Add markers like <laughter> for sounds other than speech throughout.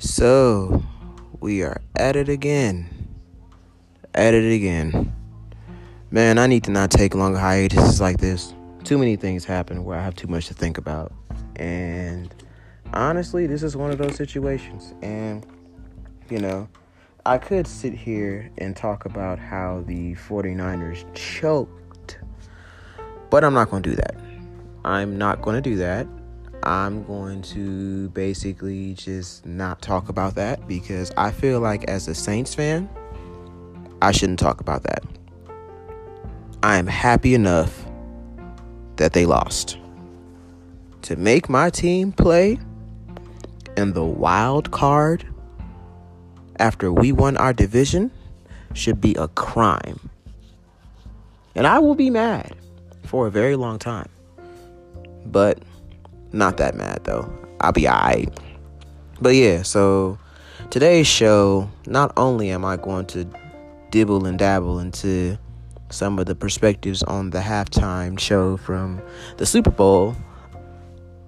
So, we are at it again. At it again. Man, I need to not take longer hiatuses like this. Too many things happen where I have too much to think about. And honestly, this is one of those situations. And, you know, I could sit here and talk about how the 49ers choked, but I'm not going to do that. I'm not going to do that. I'm going to basically just not talk about that because I feel like as a Saints fan, I shouldn't talk about that. I am happy enough that they lost. To make my team play in the wild card after we won our division should be a crime. And I will be mad for a very long time. But not that mad though. I'll be alright. But yeah, so today's show, not only am I going to dibble and dabble into some of the perspectives on the halftime show from the Super Bowl,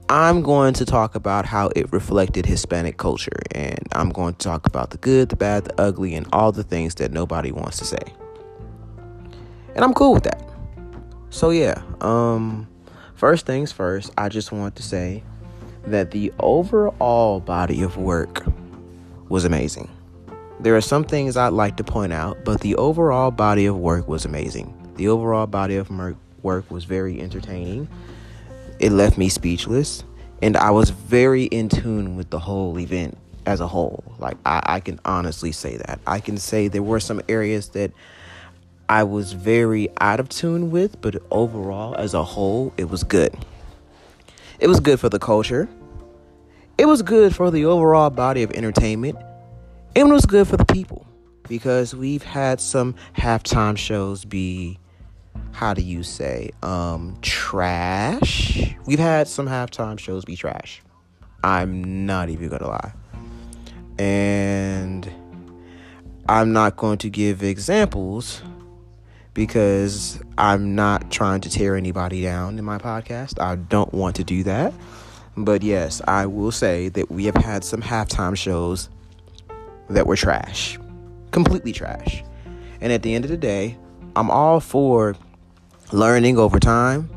I'm going to talk about how it reflected Hispanic culture. And I'm going to talk about the good, the bad, the ugly, and all the things that nobody wants to say. And I'm cool with that. So yeah, um, First things first, I just want to say that the overall body of work was amazing. There are some things I'd like to point out, but the overall body of work was amazing. The overall body of work was very entertaining. It left me speechless, and I was very in tune with the whole event as a whole. Like, I, I can honestly say that. I can say there were some areas that I was very out of tune with, but overall, as a whole, it was good. It was good for the culture. It was good for the overall body of entertainment. It was good for the people because we've had some halftime shows be, how do you say, um, trash. We've had some halftime shows be trash. I'm not even gonna lie. And I'm not going to give examples because I'm not trying to tear anybody down in my podcast. I don't want to do that. But yes, I will say that we have had some halftime shows that were trash, completely trash. And at the end of the day, I'm all for learning over time,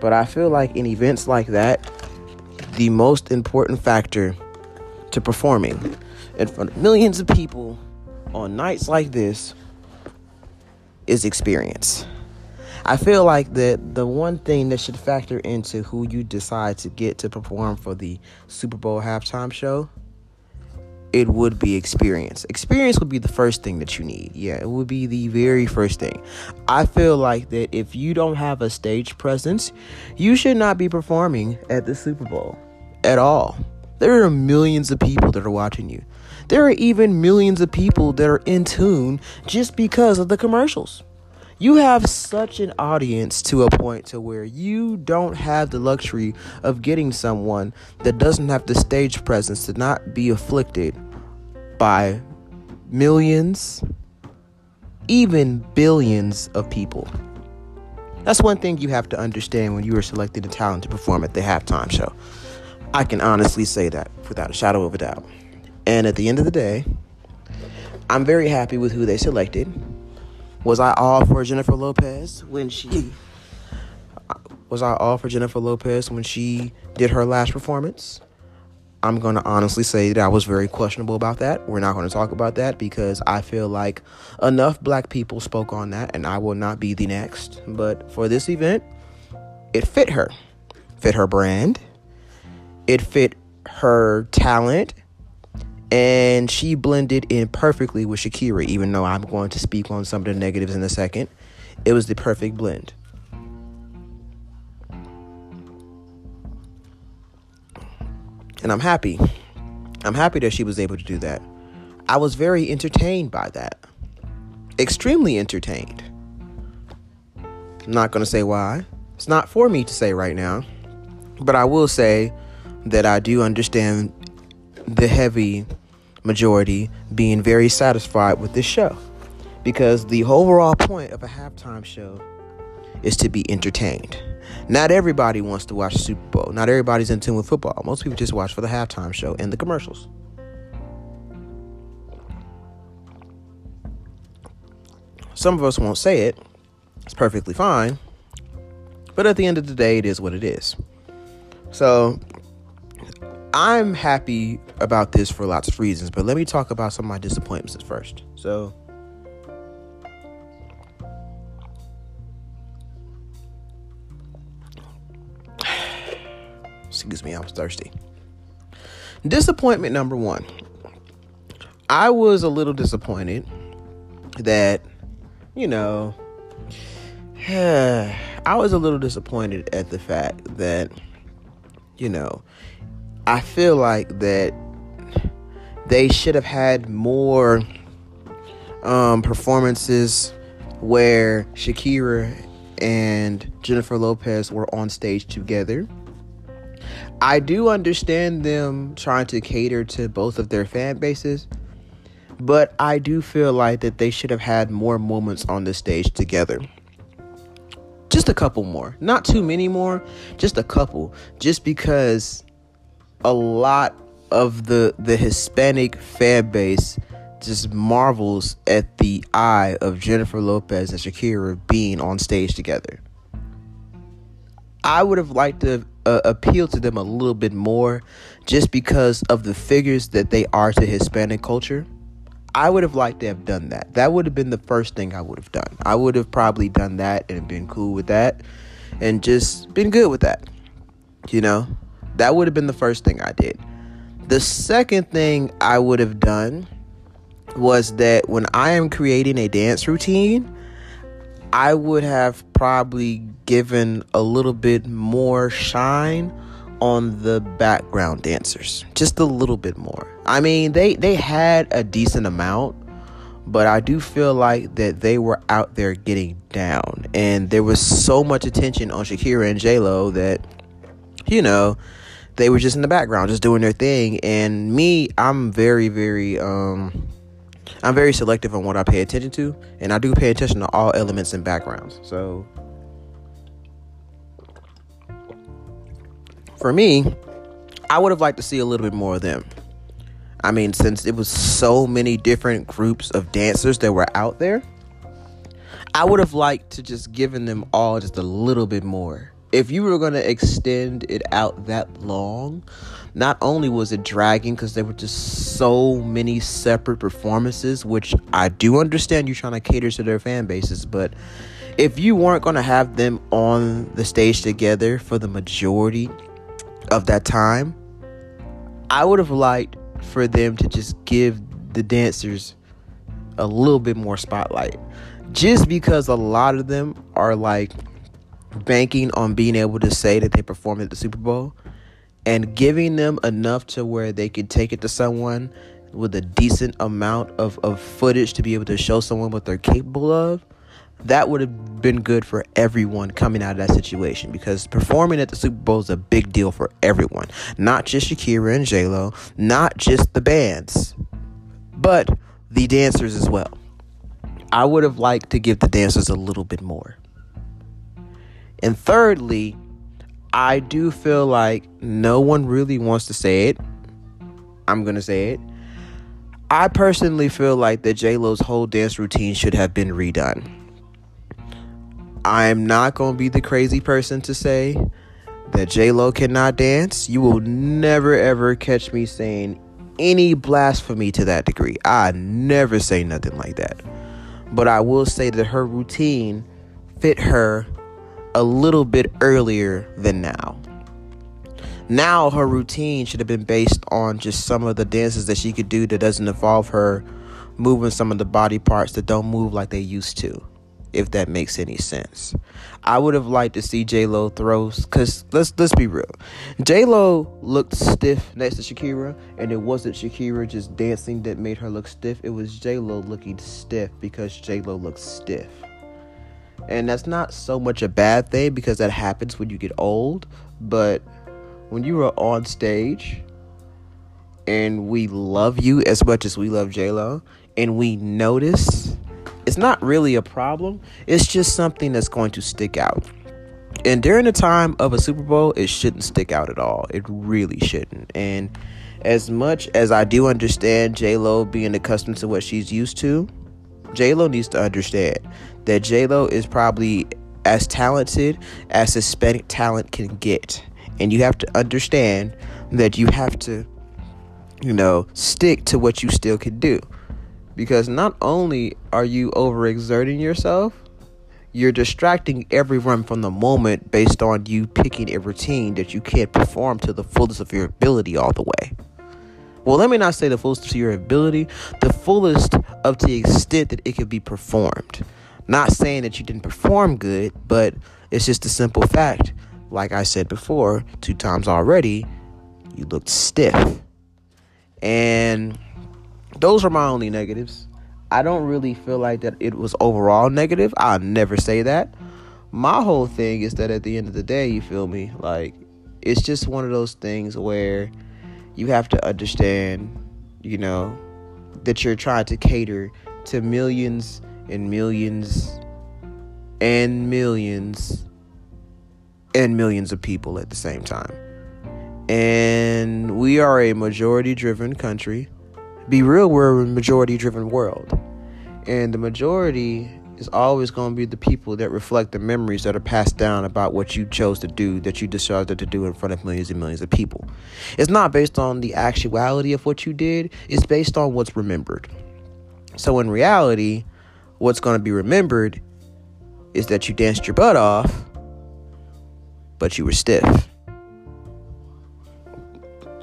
but I feel like in events like that, the most important factor to performing in front of millions of people on nights like this is experience. I feel like that the one thing that should factor into who you decide to get to perform for the Super Bowl halftime show, it would be experience. Experience would be the first thing that you need. Yeah, it would be the very first thing. I feel like that if you don't have a stage presence, you should not be performing at the Super Bowl at all. There are millions of people that are watching you. There are even millions of people that are in tune just because of the commercials. You have such an audience to a point to where you don't have the luxury of getting someone that doesn't have the stage presence to not be afflicted by millions, even billions of people. That's one thing you have to understand when you are selecting a talent to perform at the halftime show. I can honestly say that without a shadow of a doubt. And at the end of the day, I'm very happy with who they selected. Was I all for Jennifer Lopez when she was I all for Jennifer Lopez when she did her last performance? I'm going to honestly say that I was very questionable about that. We're not going to talk about that because I feel like enough black people spoke on that and I will not be the next. But for this event, it fit her. Fit her brand. It fit her talent and she blended in perfectly with Shakira, even though I'm going to speak on some of the negatives in a second. It was the perfect blend. And I'm happy. I'm happy that she was able to do that. I was very entertained by that. Extremely entertained. I'm not going to say why. It's not for me to say right now. But I will say that I do understand the heavy majority being very satisfied with this show because the overall point of a halftime show is to be entertained. Not everybody wants to watch Super Bowl. Not everybody's in tune with football. Most people just watch for the halftime show and the commercials. Some of us won't say it. It's perfectly fine. But at the end of the day, it is what it is. So I'm happy about this for lots of reasons, but let me talk about some of my disappointments first. So excuse me, I was thirsty. Disappointment number one. I was a little disappointed that, you know, <sighs> I was a little disappointed at the fact that, you know, I feel like that they should have had more um, performances where Shakira and Jennifer Lopez were on stage together. I do understand them trying to cater to both of their fan bases, but I do feel like that they should have had more moments on the stage together. Just a couple more. Not too many more just a couple. Just because a lot of the the hispanic fan base just marvels at the eye of jennifer lopez and shakira being on stage together i would have liked to uh, appeal to them a little bit more just because of the figures that they are to hispanic culture I would have liked to have done that. That would have been the first thing I would have done. I would have probably done that and been cool with that and just been good with that. You know, that would have been the first thing I did. The second thing I would have done was that when I am creating a dance routine, I would have probably given a little bit more shine on the background dancers, just a little bit more. I mean, they they had a decent amount, but I do feel like that they were out there getting down, and there was so much attention on Shakira and J Lo that, you know, they were just in the background, just doing their thing. And me, I'm very, very, um, I'm very selective on what I pay attention to, and I do pay attention to all elements and backgrounds. So for me, I would have liked to see a little bit more of them. I mean, since it was so many different groups of dancers that were out there, I would have liked to just given them all just a little bit more. If you were going to extend it out that long, not only was it dragging because there were just so many separate performances, which I do understand you're trying to cater to their fan bases, but if you weren't going to have them on the stage together for the majority of that time, I would have liked for them to just give the dancers a little bit more spotlight. Just because a lot of them are like banking on being able to say that they performed at the Super Bowl and giving them enough to where they could take it to someone with a decent amount of, of footage to be able to show someone what they're capable of that would have been good for everyone coming out of that situation because performing at the Super Bowl is a big deal for everyone, not just Shakira and J Lo, not just the bands, but the dancers as well. I would have liked to give the dancers a little bit more. And thirdly, I do feel like no one really wants to say it. I'm going to say it. I personally feel like that J Lo's whole dance routine should have been redone. I'm not going to be the crazy person to say that J Lo cannot dance. You will never ever catch me saying any blasphemy to that degree. I never say nothing like that. But I will say that her routine fit her a little bit earlier than now. Now her routine should have been based on just some of the dances that she could do that doesn't involve her moving some of the body parts that don't move like they used to if that makes any sense. I would have liked to see J Lo throw because let's let's be real. J Lo looked stiff next to Shakira, and it wasn't Shakira just dancing that made her look stiff. It was J Lo looking stiff because J Lo looks stiff. And that's not so much a bad thing because that happens when you get old, but when you are on stage and we love you as much as we love Lo, and we notice it's not really a problem. It's just something that's going to stick out. And during the time of a Super Bowl, it shouldn't stick out at all. It really shouldn't. And as much as I do understand J Lo being accustomed to what she's used to, J Lo needs to understand that J Lo is probably as talented as Hispanic talent can get, and you have to understand that you have to, you know, stick to what you still can do, because not only are you overexerting yourself, you're distracting everyone from the moment based on you picking a routine that you can't perform to the fullest of your ability all the way. Well, let me not say the fullest to your ability, the fullest of to the extent that it could be performed. Not saying that you didn't perform good, but it's just a simple fact. Like I said before, two times already, you looked stiff. And those are my only negatives. I don't really feel like that it was overall negative. I'll never say that. My whole thing is that at the end of the day, you feel me? Like, it's just one of those things where you have to understand, you know, that you're trying to cater to millions and millions and millions and millions of people at the same time. And we are a majority driven country. Be real, we're a majority driven world. And the majority is always going to be the people that reflect the memories that are passed down about what you chose to do, that you decided to do in front of millions and millions of people. It's not based on the actuality of what you did, it's based on what's remembered. So, in reality, what's going to be remembered is that you danced your butt off, but you were stiff.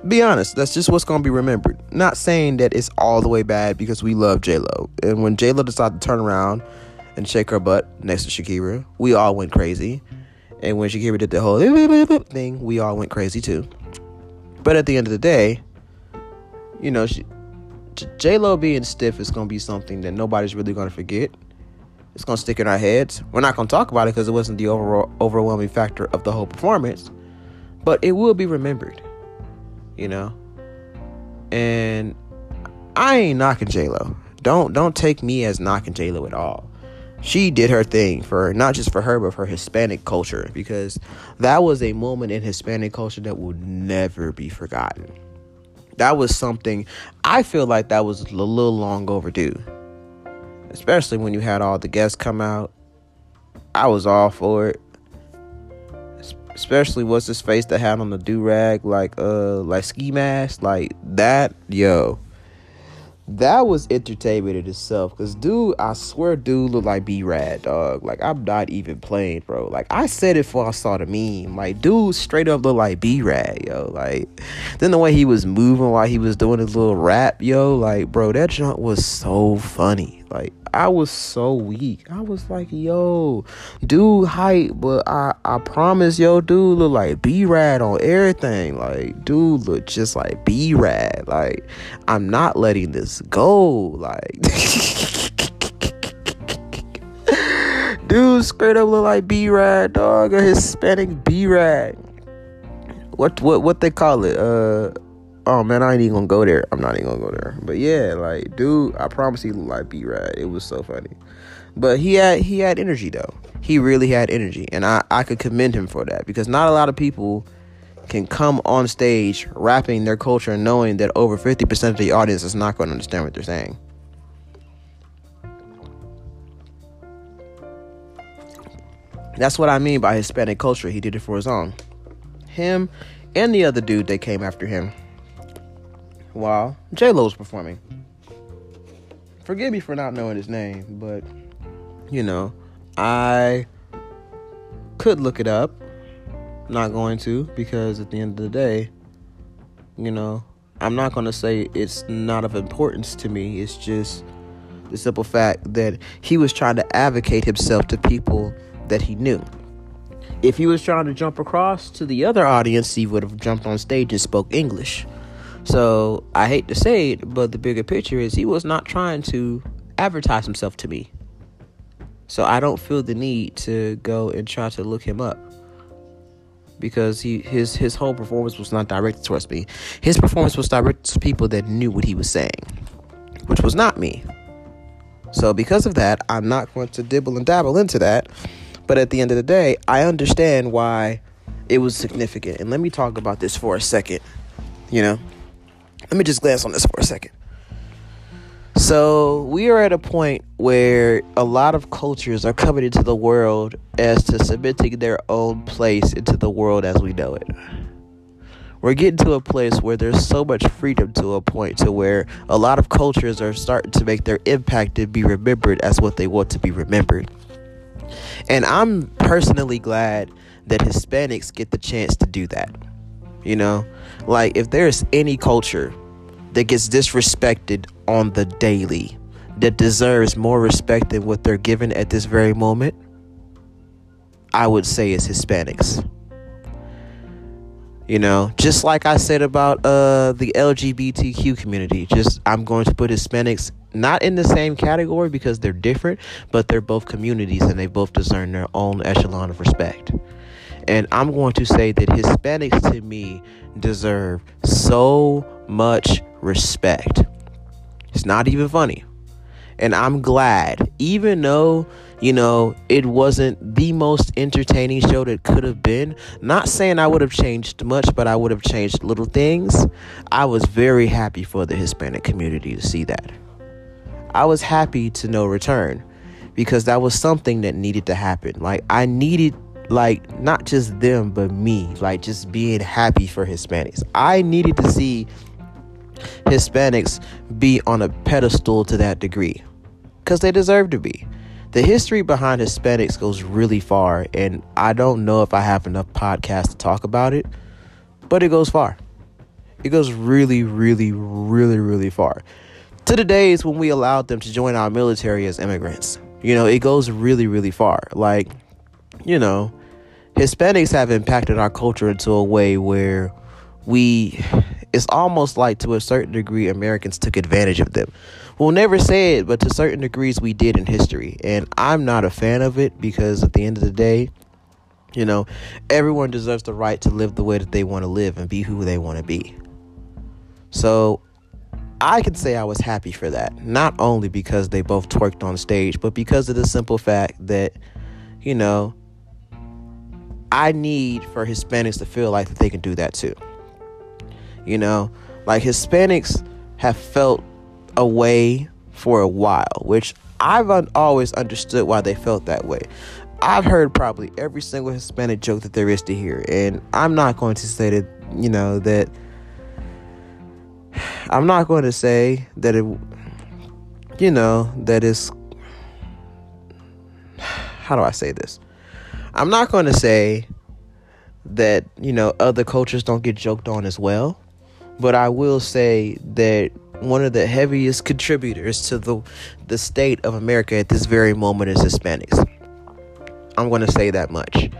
Be honest, that's just what's going to be remembered. Not saying that it's all the way bad because we love J Lo. And when J Lo decided to turn around and shake her butt next to Shakira, we all went crazy. And when Shakira did the whole thing, we all went crazy too. But at the end of the day, you know, J Lo being stiff is gonna be something that nobody's really gonna forget. It's gonna stick in our heads. We're not gonna talk about it because it wasn't the overall overwhelming factor of the whole performance, but it will be remembered. You know, and I ain't knocking J Lo. Don't don't take me as knocking J Lo at all she did her thing for not just for her but for Hispanic culture because that was a moment in Hispanic culture that will never be forgotten. That was something I feel like that was a little long overdue. Especially when you had all the guests come out. I was all for it. Especially what's his face that had on the do rag like uh like ski mask like that yo that was entertainment in itself. Cause dude, I swear, dude looked like B Rad, dog. Like I'm not even playing, bro. Like I said it before I saw the meme. Like dude, straight up looked like B Rad, yo. Like then the way he was moving while he was doing his little rap, yo. Like bro, that junk was so funny. Like I was so weak. I was like, yo, dude, hype, but I I promise, yo, dude, look like B Rad on everything. Like, dude, look just like B Rad. Like, I'm not letting this go. Like, <laughs> dude, straight up look like B Rad, dog, a Hispanic B Rad. What what what they call it? Uh oh man, I ain't even gonna go there. I'm not even gonna go there. But yeah, like, dude, I promise he looked like B Rad. It was so funny. But he had he had energy though. He really had energy. And I, I could commend him for that because not a lot of people can come on stage rapping their culture knowing that over 50% of the audience is not going to understand what they're saying. That's what I mean by Hispanic culture. He did it for his own. Him and the other dude that came after him while J Lo was performing. Forgive me for not knowing his name, but you know, I could look it up. Not going to because at the end of the day, you know, I'm not going to say it's not of importance to me. It's just the simple fact that he was trying to advocate himself to people that he knew. If he was trying to jump across to the other audience, he would have jumped on stage and spoke English. So I hate to say it, but the bigger picture is he was not trying to advertise himself to me. So I don't feel the need to go and try to look him up because he his his whole performance was not directed towards me. His performance was directed to people that knew what he was saying, which was not me. So because of that, I'm not going to dibble and dabble into that. But at the end of the day, I understand why it was significant. And let me talk about this for a second. You know, let me just glance on this for a second. So, we are at a point where a lot of cultures are coming into the world as to cementing their own place into the world as we know it. We're getting to a place where there's so much freedom to a point to where a lot of cultures are starting to make their impact and be remembered as what they want to be remembered. And I'm personally glad that Hispanics get the chance to do that. You know, like if there's any culture that gets disrespected on the daily that deserves more respect than what they're given at this very moment, I would say it's Hispanics. You know, just like I said about uh, the LGBTQ community, just I'm going to put Hispanics not in the same category because they're different, but they're both communities and they both deserve their own echelon of respect. And I'm going to say that Hispanics to me deserve so much respect. It's not even funny. And I'm glad, even though, you know, it wasn't the most entertaining show that could have been. Not saying I would have changed much, but I would have changed little things. I was very happy for the Hispanic community to see that. I was happy to no return because that was something that needed to happen. Like, I needed like not just them but me like just being happy for hispanics. I needed to see hispanics be on a pedestal to that degree because they deserve to be. The history behind hispanics goes really far and i don't know if i have enough podcasts to talk about it but it goes far. It goes really really really really far. To the days when we allowed them to join our military as immigrants you know it goes really really far. Like you know Hispanics have impacted our culture into a way where we it's almost like to a certain degree Americans took advantage of them. We'll never say it, but to certain degrees we did in history. And I'm not a fan of it because at the end of the day, you know, everyone deserves the right to live the way that they want to live and be who they want to be. So I can say I was happy for that. Not only because they both twerked on stage, but because of the simple fact that, you know, I need for Hispanics to feel like that they can do that too. You know, like Hispanics have felt a way for a while, which I've un- always understood why they felt that way. I've heard probably every single Hispanic joke that there is to hear, and I'm not going to say that, you know, that I'm not going to say that it, you know, that is, <sighs> how do I say this? I'm not going to say that, you know, other cultures don't get joked on as well, but I will say that one of the heaviest contributors to the the state of America at this very moment is Hispanics. I'm going to say that much.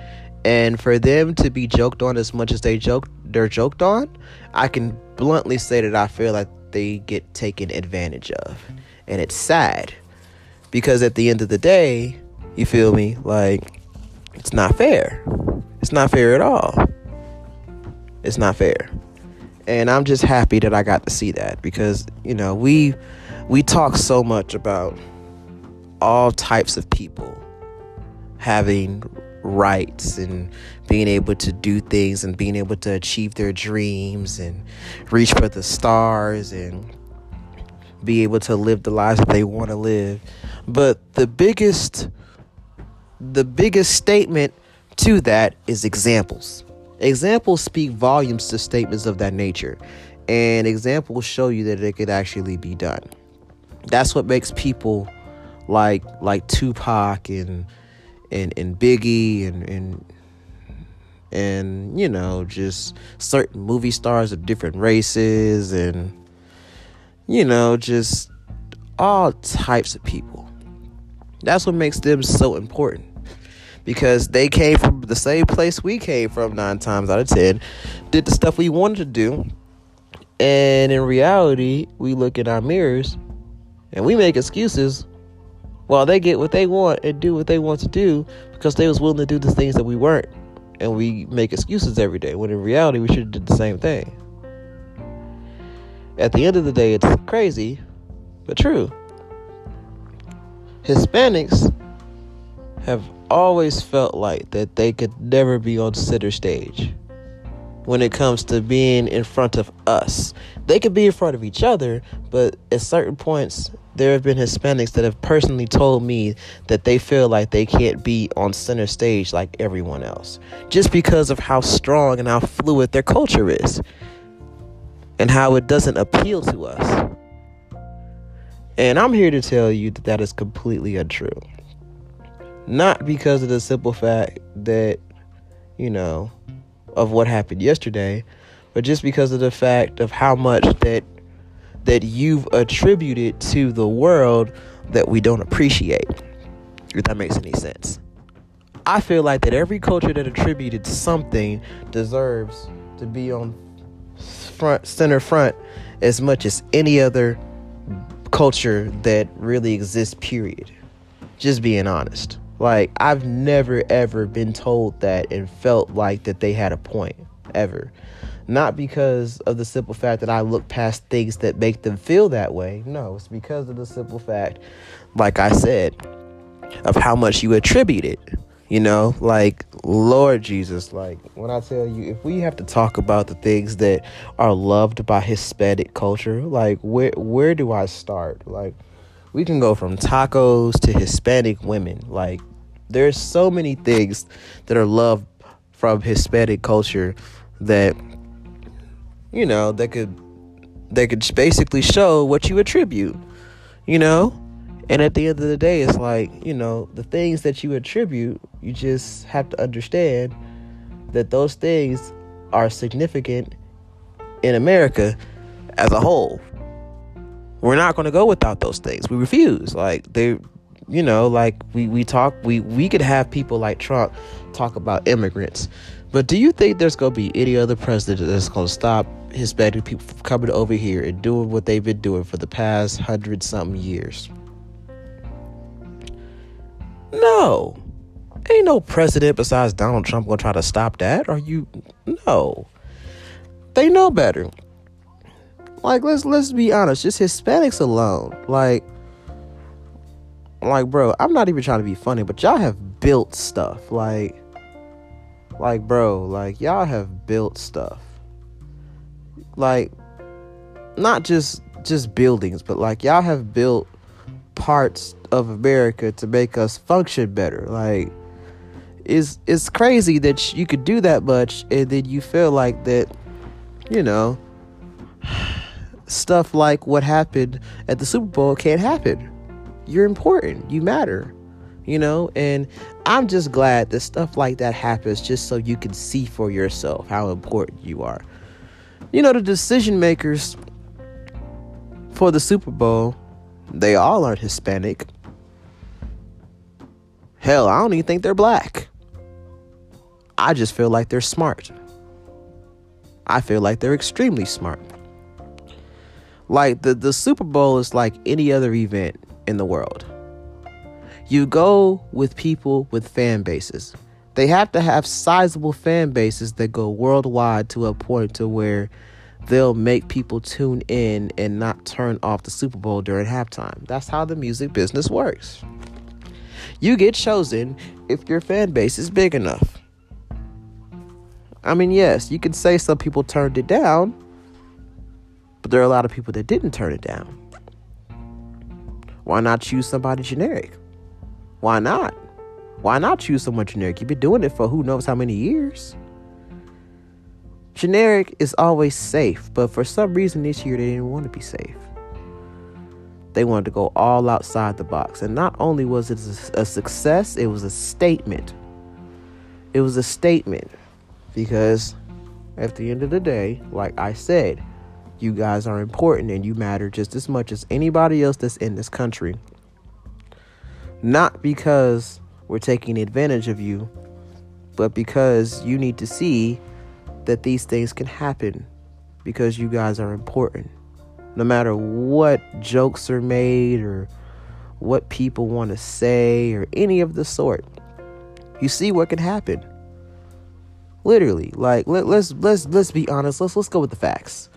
And for them to be joked on as much as they joke they're joked on, I can bluntly say that I feel like they get taken advantage of. And it's sad because at the end of the day, you feel me? Like it's not fair. It's not fair at all. It's not fair. And I'm just happy that I got to see that because, you know, we we talk so much about all types of people having rights and being able to do things and being able to achieve their dreams and reach for the stars and be able to live the lives that they want to live. But the biggest the biggest statement to that is examples. Examples speak volumes to statements of that nature, and examples show you that it could actually be done. That's what makes people like like Tupac and and and Biggie and and and you know just certain movie stars of different races and you know just all types of people. That's what makes them so important. Because they came from the same place we came from nine times out of ten, did the stuff we wanted to do, and in reality, we look in our mirrors and we make excuses while they get what they want and do what they want to do because they was willing to do the things that we weren't. And we make excuses every day when in reality we should have did the same thing. At the end of the day it's crazy but true hispanics have always felt like that they could never be on center stage when it comes to being in front of us. they could be in front of each other, but at certain points, there have been Hispanics that have personally told me that they feel like they can't be on center stage like everyone else just because of how strong and how fluid their culture is and how it doesn't appeal to us. And I'm here to tell you that that is completely untrue. Not because of the simple fact that, you know, of what happened yesterday, but just because of the fact of how much that that you've attributed to the world that we don't appreciate. If that makes any sense. I feel like that every culture that attributed something deserves to be on front center front as much as any other culture that really exists period. Just being honest. Like I've never ever been told that and felt like that they had a point ever. Not because of the simple fact that I look past things that make them feel that way. No, it's because of the simple fact, like I said, of how much you attribute it. You know, like Lord Jesus, like when I tell you, if we have to talk about the things that are loved by Hispanic culture, like where where do I start? Like we can go from tacos to Hispanic women. Like there's so many things that are loved from Hispanic culture that you know, that could that could basically show what you attribute, you know? And at the end of the day, it's like, you know, the things that you attribute, you just have to understand that those things are significant in America as a whole. We're not going to go without those things. We refuse. Like they you know, like we we talk we we could have people like Trump talk about immigrants but do you think there's going to be any other president that's going to stop Hispanic people from coming over here and doing what they've been doing for the past hundred something years? No. Ain't no president besides Donald Trump to try to stop that. Are you? No. They know better. Like let's let's be honest, just Hispanics alone. Like like bro, I'm not even trying to be funny, but y'all have built stuff. Like like, bro, like y'all have built stuff. Like not just just buildings, but like y'all have built parts of America to make us function better. Like it's it's crazy that you could do that much and then you feel like that you know stuff like what happened at the Super Bowl can't happen. You're important. You matter you know and i'm just glad that stuff like that happens just so you can see for yourself how important you are you know the decision makers for the super bowl they all aren't hispanic. Hell i don't even think they're black. I just feel like they're smart. I feel like they're extremely smart. Like the, the super bowl is like any other event in the world. You go with people with fan bases. They have to have sizable fan bases that go worldwide to a point to where they'll make people tune in and not turn off the Super Bowl during halftime. That's how the music business works. You get chosen if your fan base is big enough. I mean, yes, you could say some people turned it down, but there are a lot of people that didn't turn it down. Why not choose somebody generic? Why not? Why not choose someone generic? You've been doing it for who knows how many years. Generic is always safe, but for some reason this year they didn't want to be safe. They wanted to go all outside the box. And not only was it a success, it was a statement. It was a statement because at the end of the day, like I said, you guys are important and you matter just as much as anybody else that's in this country. Not because we're taking advantage of you, but because you need to see that these things can happen because you guys are important. No matter what jokes are made or what people want to say or any of the sort, you see what can happen. Literally, like let, let's let's let's be honest. Let's let's go with the facts.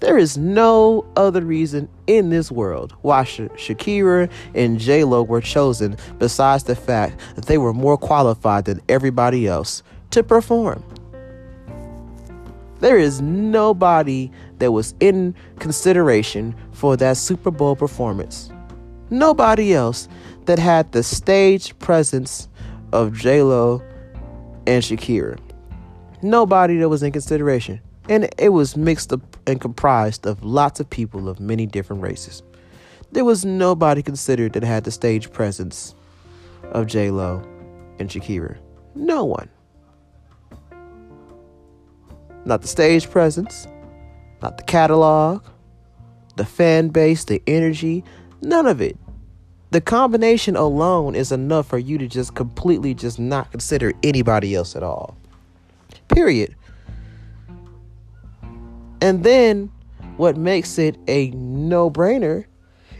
There is no other reason in this world why Sha- Shakira and J Lo were chosen besides the fact that they were more qualified than everybody else to perform. There is nobody that was in consideration for that Super Bowl performance. Nobody else that had the stage presence of J Lo and Shakira. Nobody that was in consideration. And it was mixed up and comprised of lots of people of many different races. There was nobody considered that had the stage presence of J Lo and Shakira. No one. Not the stage presence, not the catalog, the fan base, the energy, none of it. The combination alone is enough for you to just completely just not consider anybody else at all. Period. And then what makes it a no brainer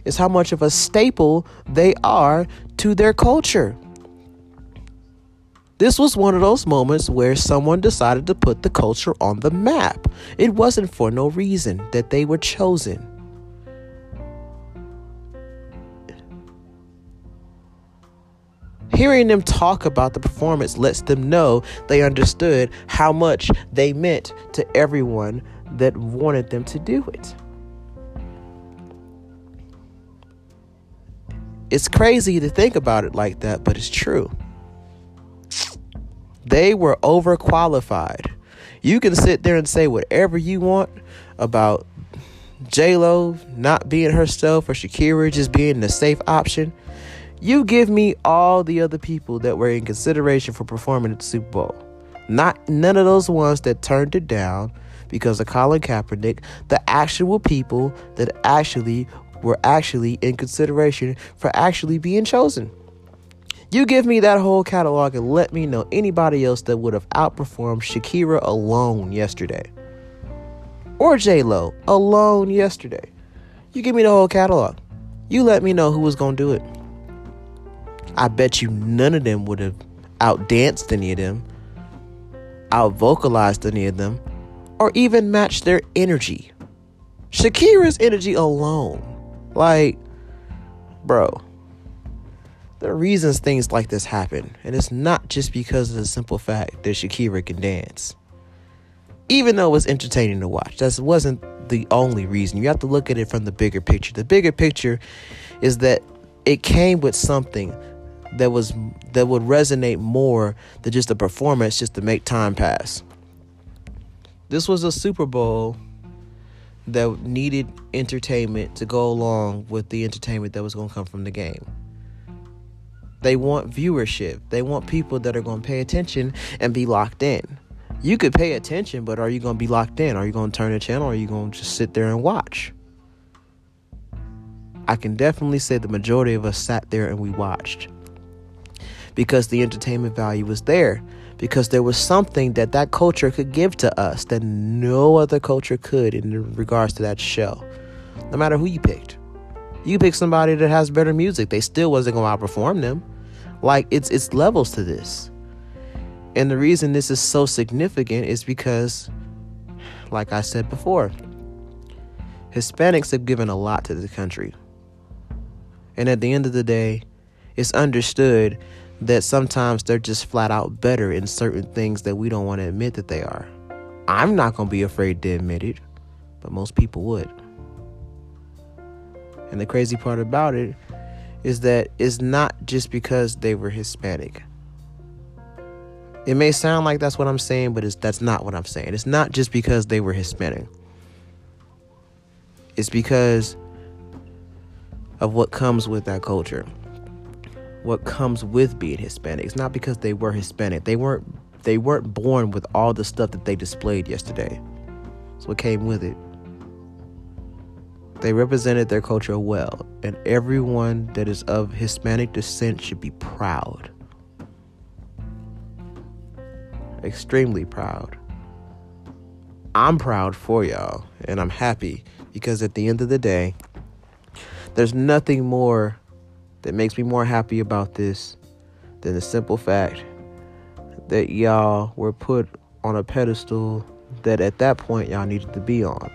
is how much of a staple they are to their culture. This was one of those moments where someone decided to put the culture on the map. It wasn't for no reason that they were chosen. Hearing them talk about the performance lets them know they understood how much they meant to everyone that wanted them to do it. It's crazy to think about it like that, but it's true. They were overqualified. You can sit there and say whatever you want about J Lo not being herself or Shakira just being the safe option. You give me all the other people that were in consideration for performing at the Super Bowl. Not none of those ones that turned it down because of Colin Kaepernick, the actual people that actually were actually in consideration for actually being chosen. You give me that whole catalog and let me know anybody else that would have outperformed Shakira alone yesterday. Or J Lo alone yesterday. You give me the whole catalog. You let me know who was to do it. I bet you none of them would have outdanced any of them, out vocalized any of them, or even matched their energy. Shakira's energy alone. Like, bro, there are reasons things like this happen, and it's not just because of the simple fact that Shakira can dance. Even though it was entertaining to watch, that wasn't the only reason. You have to look at it from the bigger picture. The bigger picture is that it came with something that was that would resonate more than just a performance just to make time pass. This was a Super Bowl that needed entertainment to go along with the entertainment that was going to come from the game. They want viewership. They want people that are going to pay attention and be locked in. You could pay attention, but are you going to be locked in? Are you going to turn the channel or are you going to just sit there and watch? I can definitely say the majority of us sat there and we watched because the entertainment value was there because there was something that that culture could give to us that no other culture could in regards to that show no matter who you picked you pick somebody that has better music they still wasn't going to outperform them like it's it's levels to this and the reason this is so significant is because like i said before hispanics have given a lot to the country and at the end of the day it's understood that sometimes they're just flat out better in certain things that we don't want to admit that they are. I'm not going to be afraid to admit it, but most people would. And the crazy part about it is that it's not just because they were Hispanic. It may sound like that's what I'm saying, but it's, that's not what I'm saying. It's not just because they were Hispanic. It's because of what comes with that culture what comes with being Hispanic. It's not because they were Hispanic. They weren't they weren't born with all the stuff that they displayed yesterday. It's what came with it. They represented their culture well, and everyone that is of Hispanic descent should be proud. Extremely proud. I'm proud for y'all, and I'm happy because at the end of the day, there's nothing more that makes me more happy about this than the simple fact that y'all were put on a pedestal that at that point y'all needed to be on.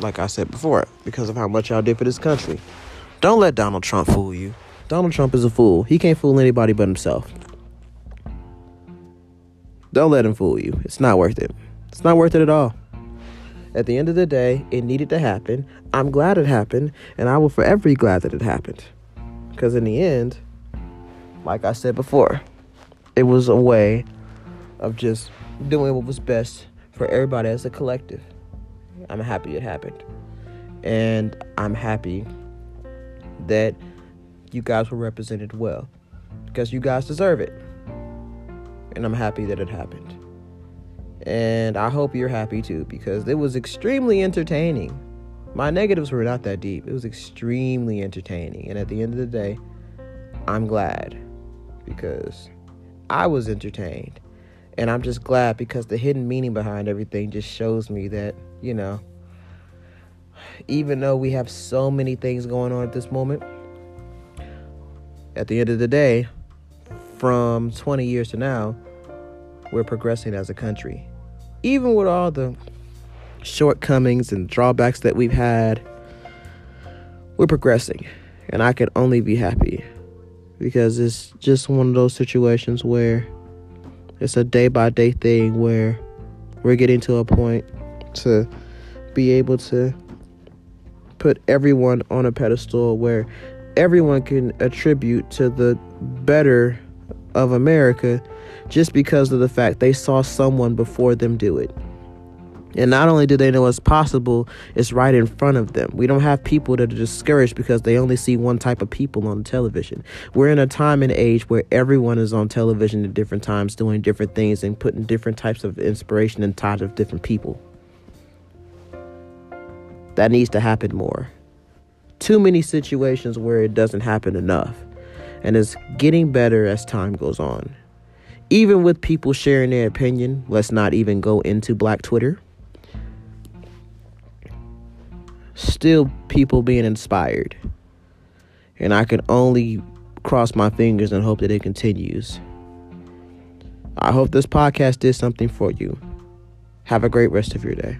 Like I said before, because of how much y'all did for this country. Don't let Donald Trump fool you. Donald Trump is a fool. He can't fool anybody but himself. Don't let him fool you. It's not worth it. It's not worth it at all. At the end of the day, it needed to happen. I'm glad it happened, and I will forever be glad that it happened. Because in the end, like I said before, it was a way of just doing what was best for everybody as a collective. I'm happy it happened. And I'm happy that you guys were represented well because you guys deserve it. And I'm happy that it happened. And I hope you're happy too because it was extremely entertaining. My negatives were not that deep. It was extremely entertaining. And at the end of the day, I'm glad because I was entertained. And I'm just glad because the hidden meaning behind everything just shows me that, you know, even though we have so many things going on at this moment, at the end of the day, from 20 years to now, we're progressing as a country. Even with all the shortcomings and drawbacks that we've had, we're progressing. And I can only be happy because it's just one of those situations where it's a day by day thing where we're getting to a point to be able to put everyone on a pedestal where everyone can attribute to the better of America just because of the fact they saw someone before them do it. And not only do they know it's possible, it's right in front of them. We don't have people that are discouraged because they only see one type of people on television. We're in a time and age where everyone is on television at different times doing different things and putting different types of inspiration inside of different people. That needs to happen more. Too many situations where it doesn't happen enough. And it's getting better as time goes on. Even with people sharing their opinion, let's not even go into Black Twitter. Still, people being inspired. And I can only cross my fingers and hope that it continues. I hope this podcast did something for you. Have a great rest of your day.